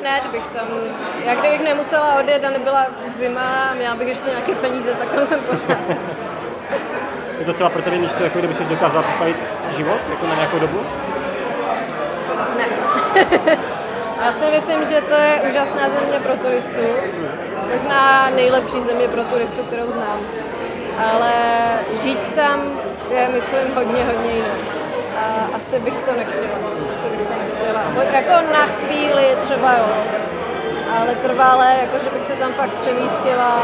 hned bych tam, jak kdybych nemusela odjet a nebyla zima a měla bych ještě nějaké peníze, tak tam jsem pořád. Je to třeba pro tebe místo, jako kdyby si dokázal představit život jako na nějakou dobu? Ne. Já si myslím, že to je úžasná země pro turistů. Možná nejlepší země pro turistu, kterou znám. Ale žít tam je, myslím, hodně, hodně jiné. A asi bych to nechtěla. Asi bych to nechtěla. Jako na chvíli třeba jo. Ale trvalé, jako že bych se tam fakt přemístila,